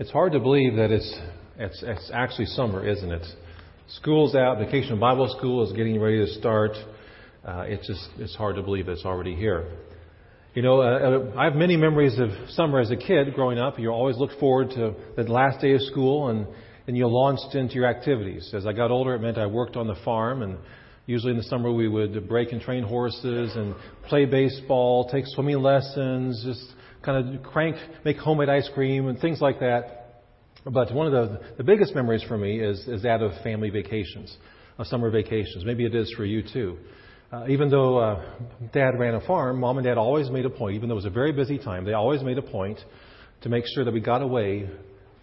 It's hard to believe that it's, it's, it's actually summer, isn't it? School's out, vacation Bible school is getting ready to start. Uh, it's just, it's hard to believe it's already here. You know, uh, I have many memories of summer as a kid growing up. You always looked forward to the last day of school and, and you launched into your activities. As I got older, it meant I worked on the farm and Usually in the summer we would break and train horses and play baseball, take swimming lessons, just kind of crank, make homemade ice cream and things like that. But one of the, the biggest memories for me is, is that of family vacations, of summer vacations. Maybe it is for you too. Uh, even though uh, dad ran a farm, mom and dad always made a point, even though it was a very busy time, they always made a point to make sure that we got away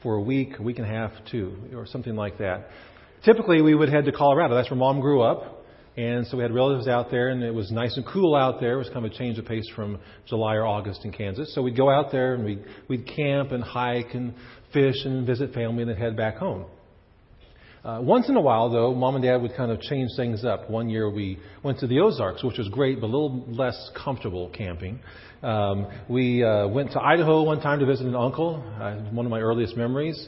for a week, a week and a half, two, or something like that. Typically, we would head to Colorado. That's where mom grew up. And so we had relatives out there, and it was nice and cool out there. It was kind of a change of pace from July or August in Kansas. So we'd go out there and we'd, we'd camp and hike and fish and visit family and then head back home. Uh, once in a while, though, mom and dad would kind of change things up. One year we went to the Ozarks, which was great, but a little less comfortable camping. Um, we uh, went to Idaho one time to visit an uncle, uh, one of my earliest memories.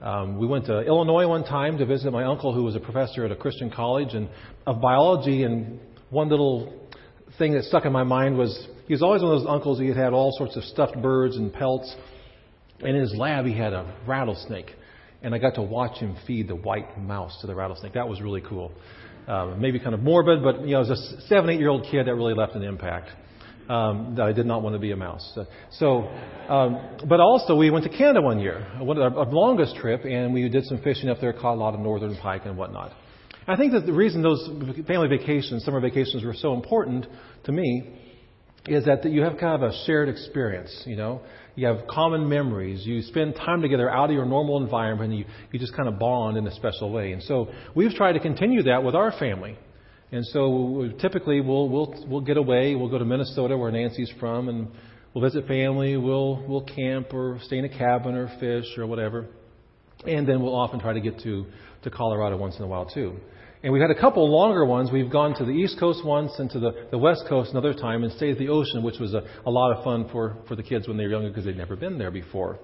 Um, we went to Illinois one time to visit my uncle, who was a professor at a Christian college and of biology. And one little thing that stuck in my mind was he was always one of those uncles. He had had all sorts of stuffed birds and pelts. And in his lab, he had a rattlesnake, and I got to watch him feed the white mouse to the rattlesnake. That was really cool. Um, maybe kind of morbid, but you know, as a seven, eight-year-old kid, that really left an impact um, that I did not want to be a mouse. So, um, but also we went to Canada one year, one our, our longest trip, and we did some fishing up there, caught a lot of northern pike and whatnot. I think that the reason those family vacations, summer vacations, were so important to me is that you have kind of a shared experience. You know, you have common memories. You spend time together out of your normal environment. And you you just kind of bond in a special way. And so we've tried to continue that with our family. And so typically we'll we'll we'll get away. We'll go to Minnesota where Nancy's from, and we'll visit family. We'll we'll camp or stay in a cabin or fish or whatever. And then we'll often try to get to to Colorado once in a while too. And we've had a couple longer ones. We've gone to the East Coast once and to the, the West Coast another time and stayed at the ocean, which was a, a lot of fun for, for the kids when they were younger because they'd never been there before.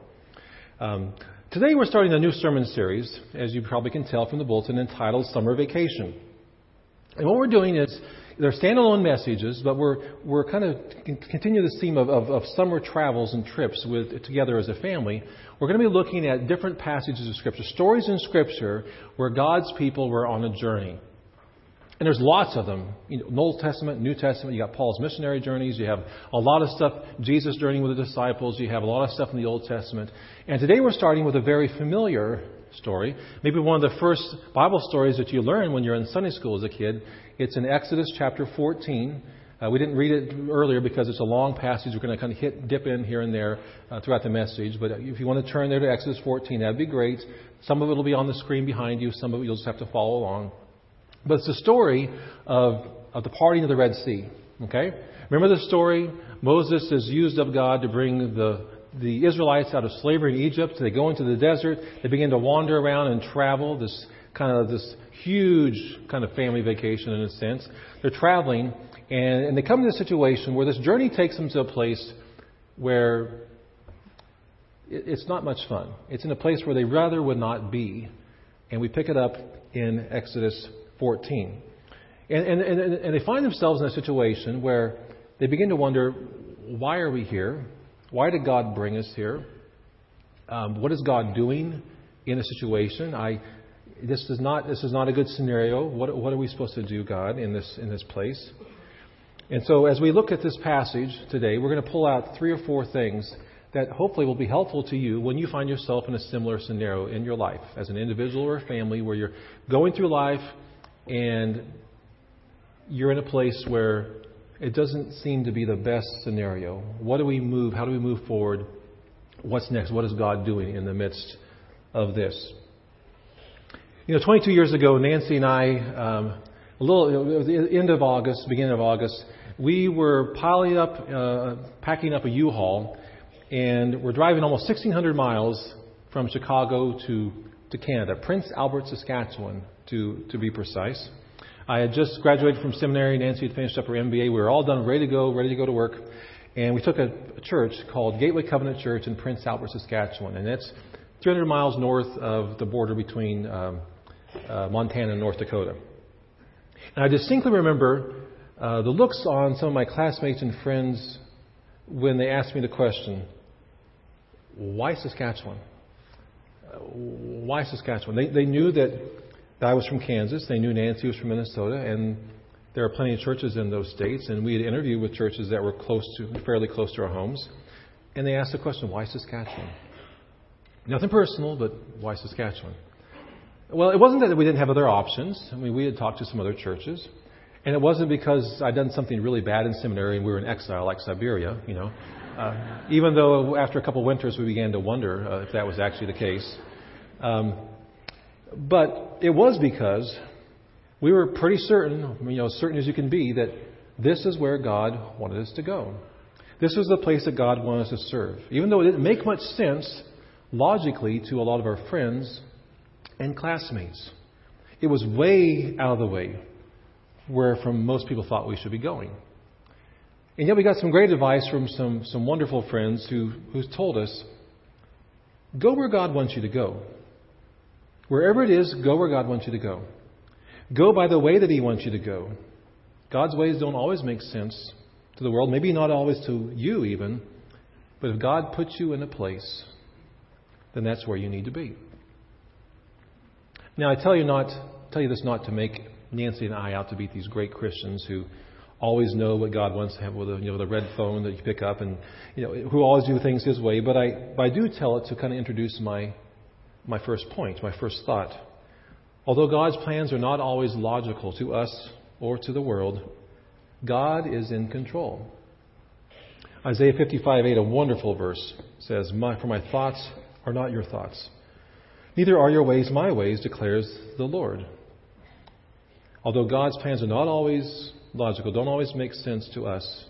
Um, today we're starting a new sermon series, as you probably can tell from the bulletin, entitled Summer Vacation. And what we're doing is they're standalone messages, but we're we're kind of continue this theme of, of, of summer travels and trips with together as a family. We're going to be looking at different passages of Scripture, stories in Scripture where God's people were on a journey. And there's lots of them. You know, Old Testament, New Testament. You got Paul's missionary journeys. You have a lot of stuff. Jesus journeying with the disciples. You have a lot of stuff in the Old Testament. And today we're starting with a very familiar story. Maybe one of the first Bible stories that you learn when you're in Sunday school as a kid. It's in Exodus chapter 14. Uh, we didn't read it earlier because it's a long passage. We're going to kind of hit, dip in here and there uh, throughout the message. But if you want to turn there to Exodus 14, that'd be great. Some of it will be on the screen behind you. Some of it you'll just have to follow along. But it's the story of, of the parting of the Red Sea. Okay? Remember the story? Moses is used of God to bring the the Israelites out of slavery in Egypt. They go into the desert. They begin to wander around and travel. This kind of this huge kind of family vacation in a sense. They're traveling, and, and they come to a situation where this journey takes them to a place where it, it's not much fun. It's in a place where they rather would not be. And we pick it up in Exodus 14. And, and, and, and they find themselves in a situation where they begin to wonder, why are we here? Why did God bring us here? Um, what is God doing in a situation? I, this is not this is not a good scenario. What, what are we supposed to do, God, in this in this place? And so, as we look at this passage today, we're going to pull out three or four things that hopefully will be helpful to you when you find yourself in a similar scenario in your life, as an individual or a family, where you're going through life and you're in a place where it doesn't seem to be the best scenario. What do we move? How do we move forward? What's next? What is God doing in the midst of this? You know, 22 years ago, Nancy and I, um, a little, the end of August, beginning of August, we were piling up, uh, packing up a U-Haul, and we're driving almost 1,600 miles from Chicago to, to Canada, Prince Albert, Saskatchewan, to, to be precise. I had just graduated from seminary. Nancy had finished up her MBA. We were all done, ready to go, ready to go to work. And we took a, a church called Gateway Covenant Church in Prince Albert, Saskatchewan. And it's 300 miles north of the border between um, uh, Montana and North Dakota. And I distinctly remember uh, the looks on some of my classmates and friends when they asked me the question, why Saskatchewan? Uh, why Saskatchewan? They, they knew that, that I was from Kansas. They knew Nancy was from Minnesota, and there are plenty of churches in those states. And we had interviewed with churches that were close to, fairly close to our homes. And they asked the question, why Saskatchewan? Nothing personal, but why Saskatchewan? Well, it wasn't that we didn't have other options. I mean, we had talked to some other churches. And it wasn't because I'd done something really bad in seminary and we were in exile like Siberia, you know. Uh, even though after a couple of winters we began to wonder uh, if that was actually the case. Um, but it was because we were pretty certain, you know, certain as you can be, that this is where God wanted us to go. This was the place that God wanted us to serve. Even though it didn't make much sense logically to a lot of our friends and classmates, it was way out of the way where from most people thought we should be going. And yet we got some great advice from some, some wonderful friends who, who told us, go where God wants you to go. Wherever it is, go where God wants you to go. Go by the way that He wants you to go. God's ways don't always make sense to the world, maybe not always to you even, but if God puts you in a place, then that's where you need to be. Now I tell you not tell you this not to make Nancy and I out to be these great Christians who always know what God wants to have with a you know the red phone that you pick up and you know who always do things His way. But I but I do tell it to kind of introduce my my first point, my first thought. Although God's plans are not always logical to us or to the world, God is in control. Isaiah 55:8, a wonderful verse, says, "For my thoughts are not your thoughts, neither are your ways my ways," declares the Lord. Although God's plans are not always logical, don't always make sense to us,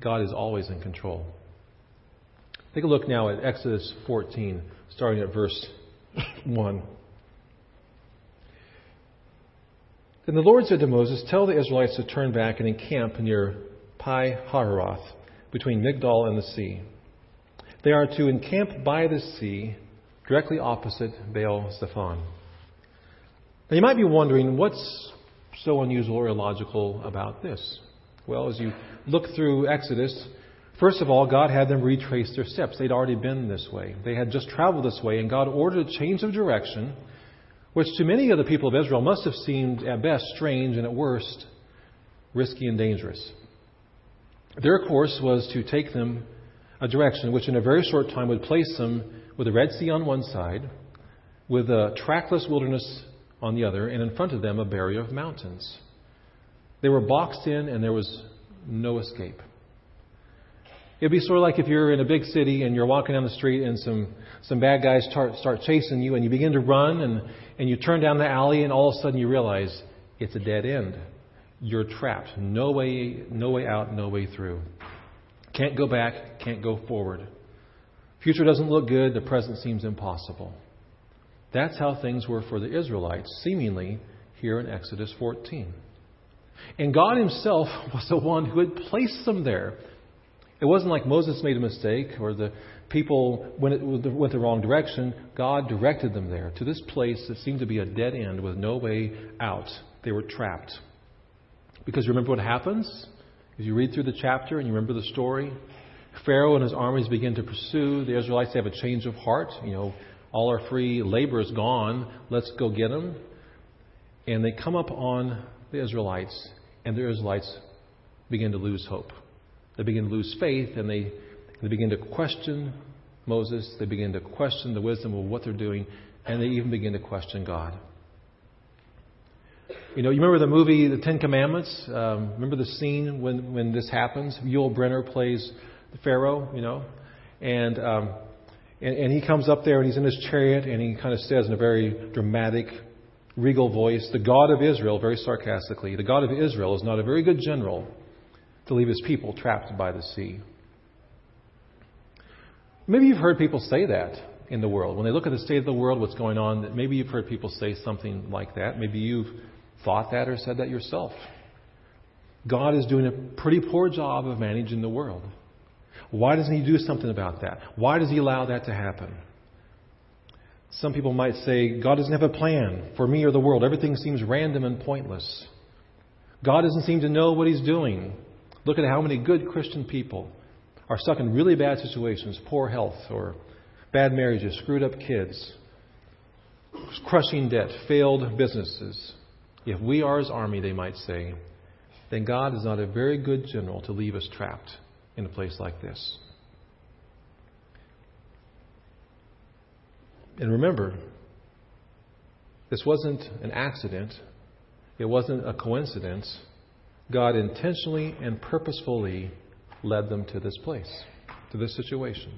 God is always in control. Take a look now at Exodus 14, starting at verse 1. Then the Lord said to Moses, Tell the Israelites to turn back and encamp near Pi Hahiroth, between Migdol and the sea. They are to encamp by the sea, directly opposite Baal Zephon. Now you might be wondering, what's so unusual or illogical about this? Well, as you look through Exodus, first of all, God had them retrace their steps. They'd already been this way. They had just traveled this way, and God ordered a change of direction, which to many of the people of Israel must have seemed at best strange and at worst risky and dangerous. Their course was to take them a direction which in a very short time would place them with the Red Sea on one side, with a trackless wilderness on the other, and in front of them a barrier of mountains. They were boxed in, and there was no escape. It'd be sort of like if you're in a big city and you're walking down the street and some, some bad guys start, start chasing you and you begin to run and, and you turn down the alley and all of a sudden you realize it's a dead end. You're trapped. No way, no way out, no way through. Can't go back, can't go forward. Future doesn't look good, the present seems impossible. That's how things were for the Israelites, seemingly here in Exodus 14. And God Himself was the one who had placed them there. It wasn't like Moses made a mistake or the people went, went the wrong direction. God directed them there to this place that seemed to be a dead end with no way out. They were trapped. Because remember what happens? As you read through the chapter and you remember the story, Pharaoh and his armies begin to pursue the Israelites. They have a change of heart. You know, all our free labor is gone. Let's go get them. And they come up on the Israelites, and the Israelites begin to lose hope. They begin to lose faith, and they, they begin to question Moses. They begin to question the wisdom of what they're doing, and they even begin to question God. You know, you remember the movie The Ten Commandments? Um, remember the scene when, when this happens? Yul Brynner plays the Pharaoh, you know, and um, and, and he comes up there and he's in his chariot and he kind of says in a very dramatic, regal voice, The God of Israel, very sarcastically, the God of Israel is not a very good general to leave his people trapped by the sea. Maybe you've heard people say that in the world. When they look at the state of the world, what's going on, maybe you've heard people say something like that. Maybe you've thought that or said that yourself. God is doing a pretty poor job of managing the world. Why doesn't he do something about that? Why does he allow that to happen? Some people might say, God doesn't have a plan for me or the world. Everything seems random and pointless. God doesn't seem to know what He's doing. Look at how many good Christian people are stuck in really bad situations poor health, or bad marriages, screwed up kids, crushing debt, failed businesses. If we are His army, they might say, then God is not a very good general to leave us trapped in a place like this. And remember, this wasn't an accident. It wasn't a coincidence. God intentionally and purposefully led them to this place, to this situation.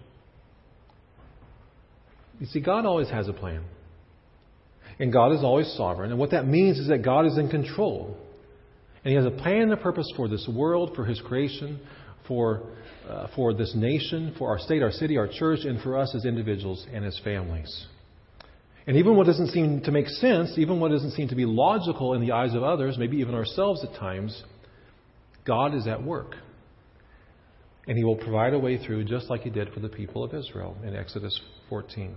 You see, God always has a plan. And God is always sovereign. And what that means is that God is in control. And He has a plan and a purpose for this world, for His creation, for, uh, for this nation, for our state, our city, our church, and for us as individuals and as families. And even what doesn't seem to make sense, even what doesn't seem to be logical in the eyes of others, maybe even ourselves at times, God is at work. And He will provide a way through just like He did for the people of Israel in Exodus 14.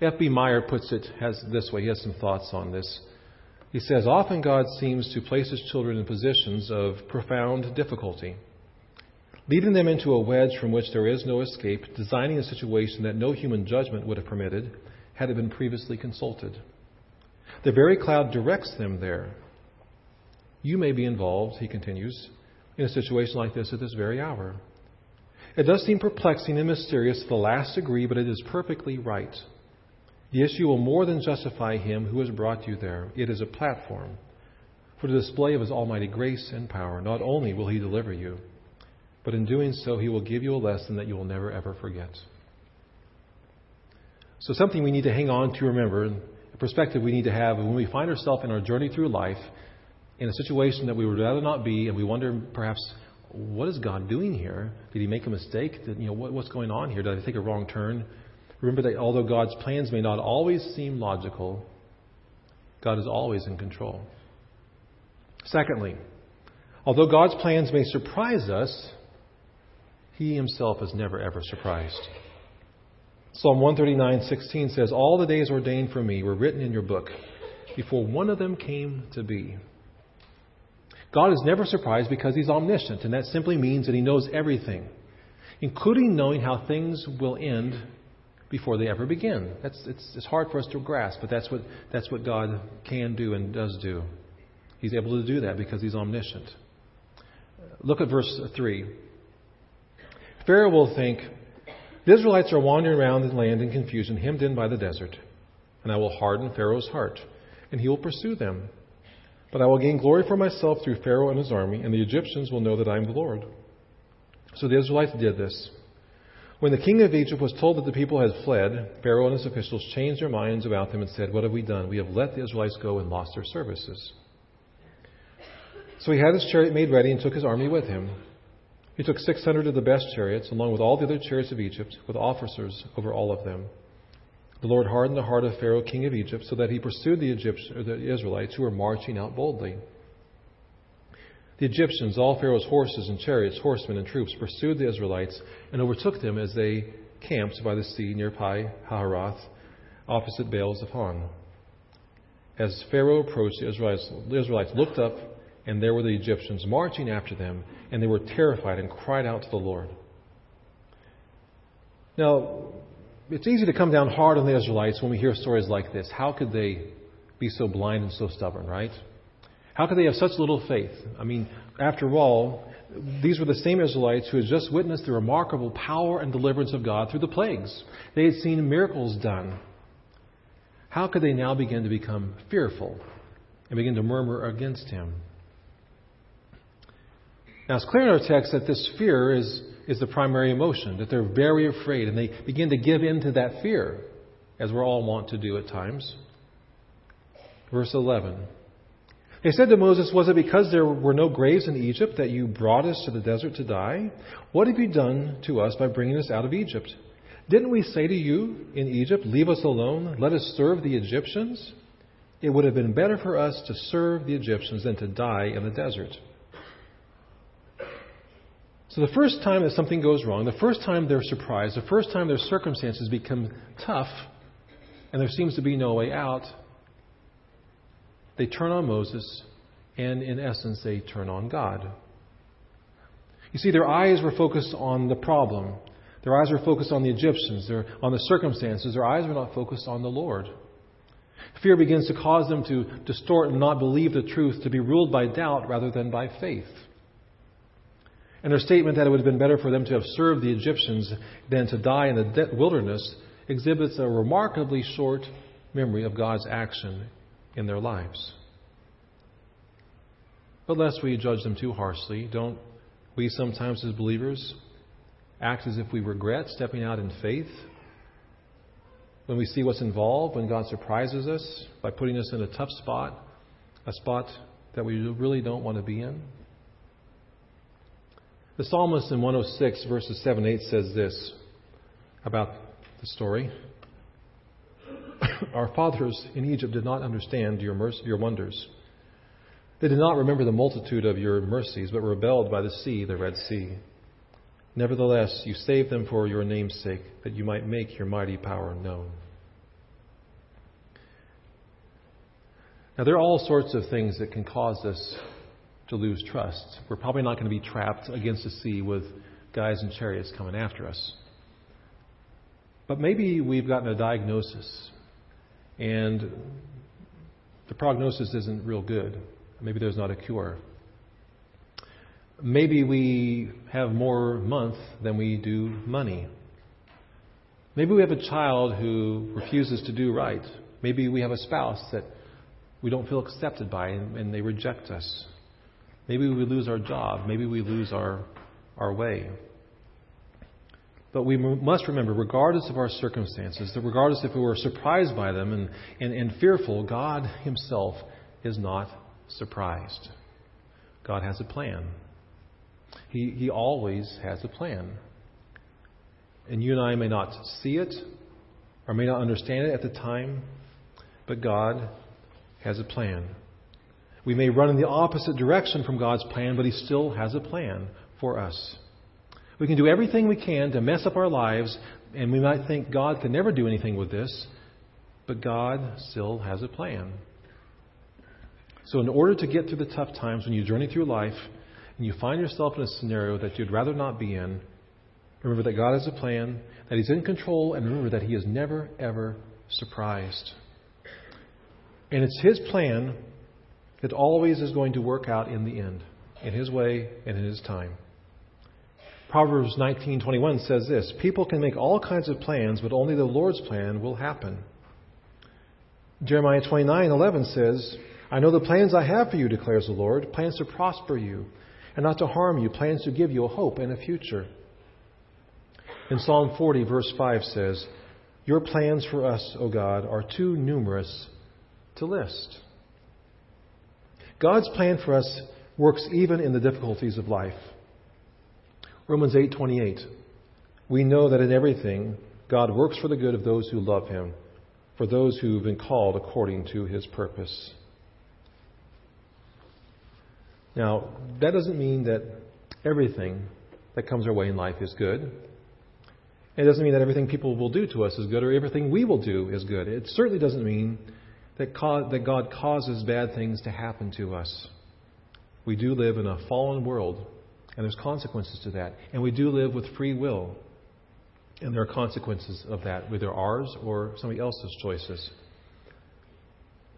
F.B. Meyer puts it has this way. He has some thoughts on this. He says, Often God seems to place his children in positions of profound difficulty, leading them into a wedge from which there is no escape, designing a situation that no human judgment would have permitted had it been previously consulted. The very cloud directs them there. You may be involved, he continues, in a situation like this at this very hour. It does seem perplexing and mysterious to the last degree, but it is perfectly right. The issue will more than justify him who has brought you there. It is a platform for the display of his almighty grace and power. Not only will he deliver you, but in doing so, he will give you a lesson that you will never ever forget. So, something we need to hang on to remember, a perspective we need to have when we find ourselves in our journey through life in a situation that we would rather not be, and we wonder perhaps, what is God doing here? Did he make a mistake? Did, you know, what, what's going on here? Did I take a wrong turn? Remember that although God's plans may not always seem logical, God is always in control. Secondly, although God's plans may surprise us, He Himself is never ever surprised. Psalm 139:16 says, "All the days ordained for me were written in your book, before one of them came to be." God is never surprised because He's omniscient, and that simply means that He knows everything, including knowing how things will end before they ever begin. That's, it's, it's hard for us to grasp, but that's what, that's what God can do and does do. He's able to do that because He's omniscient. Look at verse 3. Pharaoh will think, The Israelites are wandering around the land in confusion, hemmed in by the desert. And I will harden Pharaoh's heart, and he will pursue them. But I will gain glory for myself through Pharaoh and his army, and the Egyptians will know that I am the Lord. So the Israelites did this. When the king of Egypt was told that the people had fled, Pharaoh and his officials changed their minds about them and said, What have we done? We have let the Israelites go and lost their services. So he had his chariot made ready and took his army with him. He took 600 of the best chariots, along with all the other chariots of Egypt, with officers over all of them. The Lord hardened the heart of Pharaoh, king of Egypt, so that he pursued the, Egyptians, the Israelites who were marching out boldly. The Egyptians, all Pharaoh's horses and chariots, horsemen and troops, pursued the Israelites and overtook them as they camped by the sea near Pi Hahiroth, opposite Baal Zephon. As Pharaoh approached, the Israelites, the Israelites looked up, and there were the Egyptians marching after them, and they were terrified and cried out to the Lord. Now, it's easy to come down hard on the Israelites when we hear stories like this. How could they be so blind and so stubborn, right? How could they have such little faith? I mean, after all, these were the same Israelites who had just witnessed the remarkable power and deliverance of God through the plagues. They had seen miracles done. How could they now begin to become fearful and begin to murmur against Him? Now, it's clear in our text that this fear is, is the primary emotion, that they're very afraid, and they begin to give in to that fear, as we're all wont to do at times. Verse 11. They said to Moses, Was it because there were no graves in Egypt that you brought us to the desert to die? What have you done to us by bringing us out of Egypt? Didn't we say to you in Egypt, Leave us alone, let us serve the Egyptians? It would have been better for us to serve the Egyptians than to die in the desert. So the first time that something goes wrong, the first time they're surprised, the first time their circumstances become tough and there seems to be no way out, they turn on Moses and, in essence, they turn on God. You see, their eyes were focused on the problem. Their eyes were focused on the Egyptians, their, on the circumstances. Their eyes were not focused on the Lord. Fear begins to cause them to distort and not believe the truth, to be ruled by doubt rather than by faith. And their statement that it would have been better for them to have served the Egyptians than to die in the wilderness exhibits a remarkably short memory of God's action in their lives. But lest we judge them too harshly, don't we sometimes as believers act as if we regret stepping out in faith when we see what's involved, when God surprises us by putting us in a tough spot, a spot that we really don't want to be in? The psalmist in 106, verses 7 8 says this about the story. Our fathers in Egypt did not understand your, mercy, your wonders. They did not remember the multitude of your mercies, but rebelled by the sea, the Red Sea. Nevertheless, you saved them for your name's sake, that you might make your mighty power known. Now, there are all sorts of things that can cause us to lose trust. We're probably not going to be trapped against the sea with guys in chariots coming after us. But maybe we've gotten a diagnosis and the prognosis isn't real good. Maybe there's not a cure. Maybe we have more month than we do money. Maybe we have a child who refuses to do right. Maybe we have a spouse that we don't feel accepted by and, and they reject us. Maybe we lose our job. Maybe we lose our, our way. But we must remember, regardless of our circumstances, that regardless if we were surprised by them and, and, and fearful, God Himself is not surprised. God has a plan. He, he always has a plan. And you and I may not see it or may not understand it at the time, but God has a plan. We may run in the opposite direction from God's plan, but He still has a plan for us. We can do everything we can to mess up our lives, and we might think God can never do anything with this, but God still has a plan. So, in order to get through the tough times when you journey through life and you find yourself in a scenario that you'd rather not be in, remember that God has a plan, that He's in control, and remember that He is never, ever surprised. And it's His plan it always is going to work out in the end, in His way and in His time. Proverbs 19:21 says this, "People can make all kinds of plans, but only the Lord's plan will happen." Jeremiah 29:11 says, "I know the plans I have for you," declares the Lord, "plans to prosper you and not to harm you, plans to give you a hope and a future." In Psalm 40 verse 5 says, "Your plans for us, O God, are too numerous to list." God's plan for us works even in the difficulties of life. Romans 8:28 We know that in everything God works for the good of those who love him, for those who've been called according to his purpose. Now, that doesn't mean that everything that comes our way in life is good. It doesn't mean that everything people will do to us is good or everything we will do is good. It certainly doesn't mean that, that God causes bad things to happen to us. We do live in a fallen world, and there's consequences to that. And we do live with free will, and there are consequences of that, whether ours or somebody else's choices.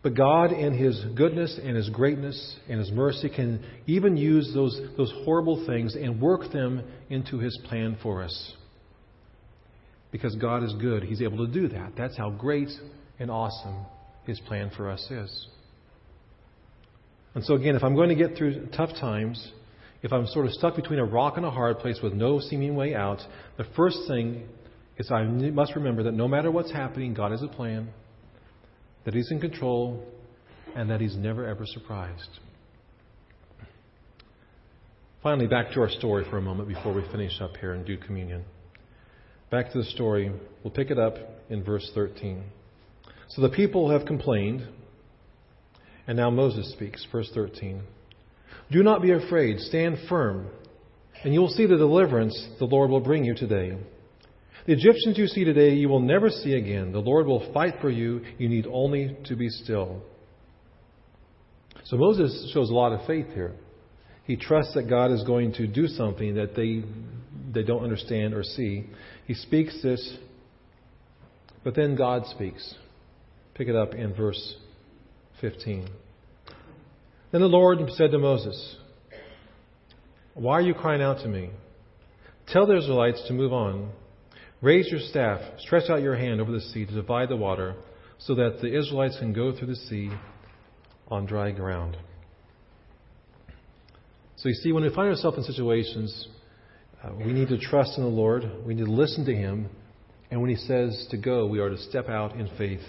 But God, in His goodness and His greatness and His mercy, can even use those, those horrible things and work them into His plan for us. Because God is good, He's able to do that. That's how great and awesome his plan for us is. And so, again, if I'm going to get through tough times, if I'm sort of stuck between a rock and a hard place with no seeming way out, the first thing is I must remember that no matter what's happening, God has a plan, that He's in control, and that He's never ever surprised. Finally, back to our story for a moment before we finish up here and do communion. Back to the story. We'll pick it up in verse 13. So the people have complained, and now Moses speaks, verse 13. Do not be afraid, stand firm, And you will see the deliverance the Lord will bring you today. The Egyptians you see today, you will never see again. The Lord will fight for you. You need only to be still. So Moses shows a lot of faith here. He trusts that God is going to do something that they, they don't understand or see. He speaks this, but then God speaks. Pick it up in verse 15. Then the Lord said to Moses, Why are you crying out to me? Tell the Israelites to move on. Raise your staff, stretch out your hand over the sea to divide the water, so that the Israelites can go through the sea on dry ground. So you see, when we find ourselves in situations, uh, we need to trust in the Lord, we need to listen to Him, and when He says to go, we are to step out in faith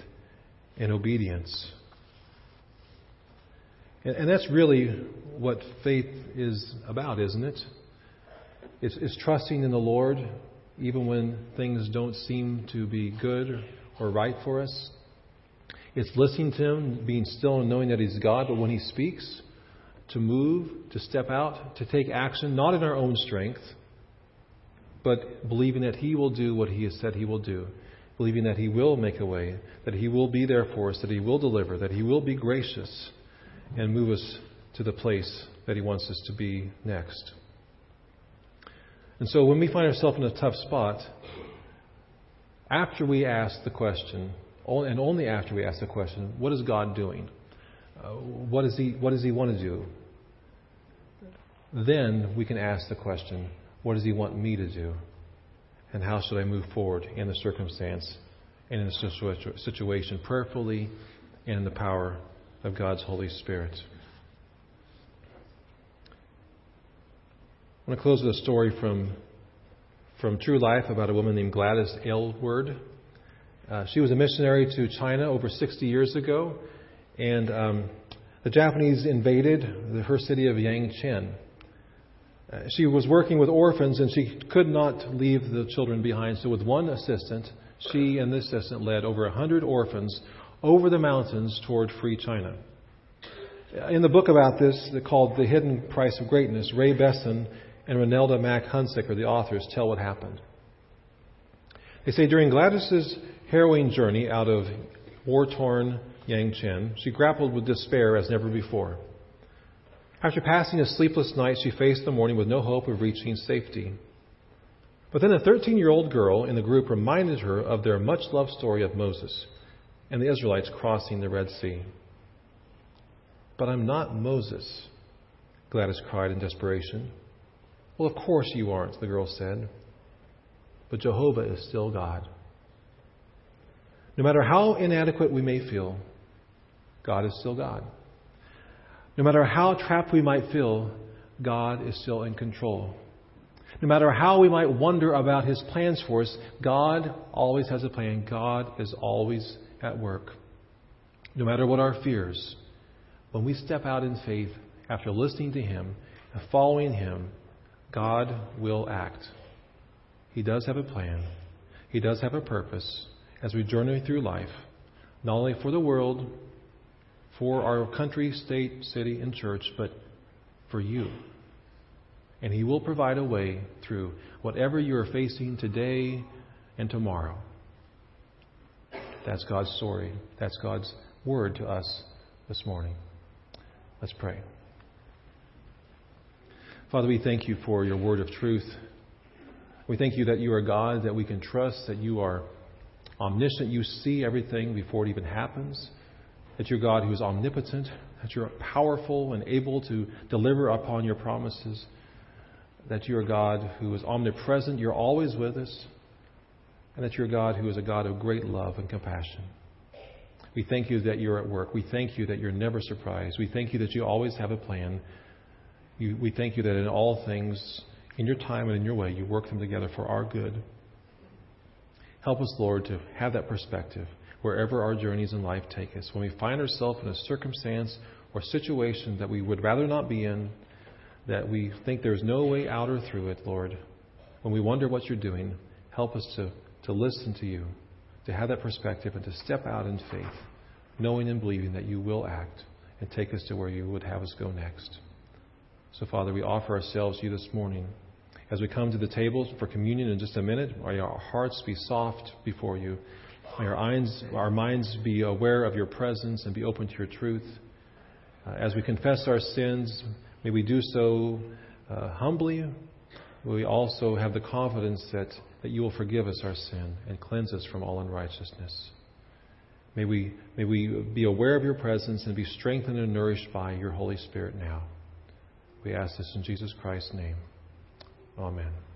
and obedience. And, and that's really what faith is about, isn't it? It's, it's trusting in the Lord even when things don't seem to be good or right for us. It's listening to Him, being still and knowing that He's God, but when He speaks, to move, to step out, to take action, not in our own strength, but believing that He will do what He has said He will do, believing that He will make a way, that He will be there for us, that He will deliver, that He will be gracious and move us to the place that He wants us to be next. And so when we find ourselves in a tough spot, after we ask the question, and only after we ask the question, what is God doing? Uh, what, is he, what does He want to do? Then we can ask the question, what does He want me to do? And how should I move forward in the circumstance and in the situation prayerfully and in the power of God's Holy Spirit? I want to close with a story from, from True Life about a woman named Gladys Aylward. Uh, she was a missionary to China over 60 years ago, and um, the Japanese invaded the, her city of Yangcheng. Uh, she was working with orphans, and she could not leave the children behind. So, with one assistant, she and the assistant led over 100 orphans over the mountains toward free China. In the book about this, called The Hidden Price of Greatness, Ray Beeson and Ranelda Mack Hunsicker, the authors, tell what happened. They say during Gladys's harrowing journey out of war torn Yangcheng, she grappled with despair as never before. After passing a sleepless night, she faced the morning with no hope of reaching safety. But then a 13 year old girl in the group reminded her of their much loved story of Moses and the Israelites crossing the Red Sea. But I'm not Moses, Gladys cried in desperation. Well, of course you aren't, the girl said. But Jehovah is still God. No matter how inadequate we may feel, God is still God. No matter how trapped we might feel, God is still in control. No matter how we might wonder about His plans for us, God always has a plan. God is always at work. No matter what our fears, when we step out in faith after listening to Him and following Him, God will act. He does have a plan, He does have a purpose as we journey through life, not only for the world, for our country, state, city, and church, but for you. And He will provide a way through whatever you are facing today and tomorrow. That's God's story. That's God's word to us this morning. Let's pray. Father, we thank you for your word of truth. We thank you that you are God that we can trust, that you are omniscient. You see everything before it even happens, that you're God who is omnipotent, that you're powerful and able to deliver upon your promises, that you're God who is omnipresent, you're always with us, and that you're God who is a God of great love and compassion. We thank you that you're at work. We thank you that you're never surprised. We thank you that you always have a plan you, we thank you that in all things, in your time and in your way, you work them together for our good. Help us, Lord, to have that perspective wherever our journeys in life take us. When we find ourselves in a circumstance or situation that we would rather not be in, that we think there's no way out or through it, Lord, when we wonder what you're doing, help us to, to listen to you, to have that perspective, and to step out in faith, knowing and believing that you will act and take us to where you would have us go next. So, Father, we offer ourselves to you this morning. As we come to the table for communion in just a minute, may our hearts be soft before you. May our, eyes, our minds be aware of your presence and be open to your truth. Uh, as we confess our sins, may we do so uh, humbly. We also have the confidence that, that you will forgive us our sin and cleanse us from all unrighteousness. May we, may we be aware of your presence and be strengthened and nourished by your Holy Spirit now. We ask this in Jesus Christ's name. Amen.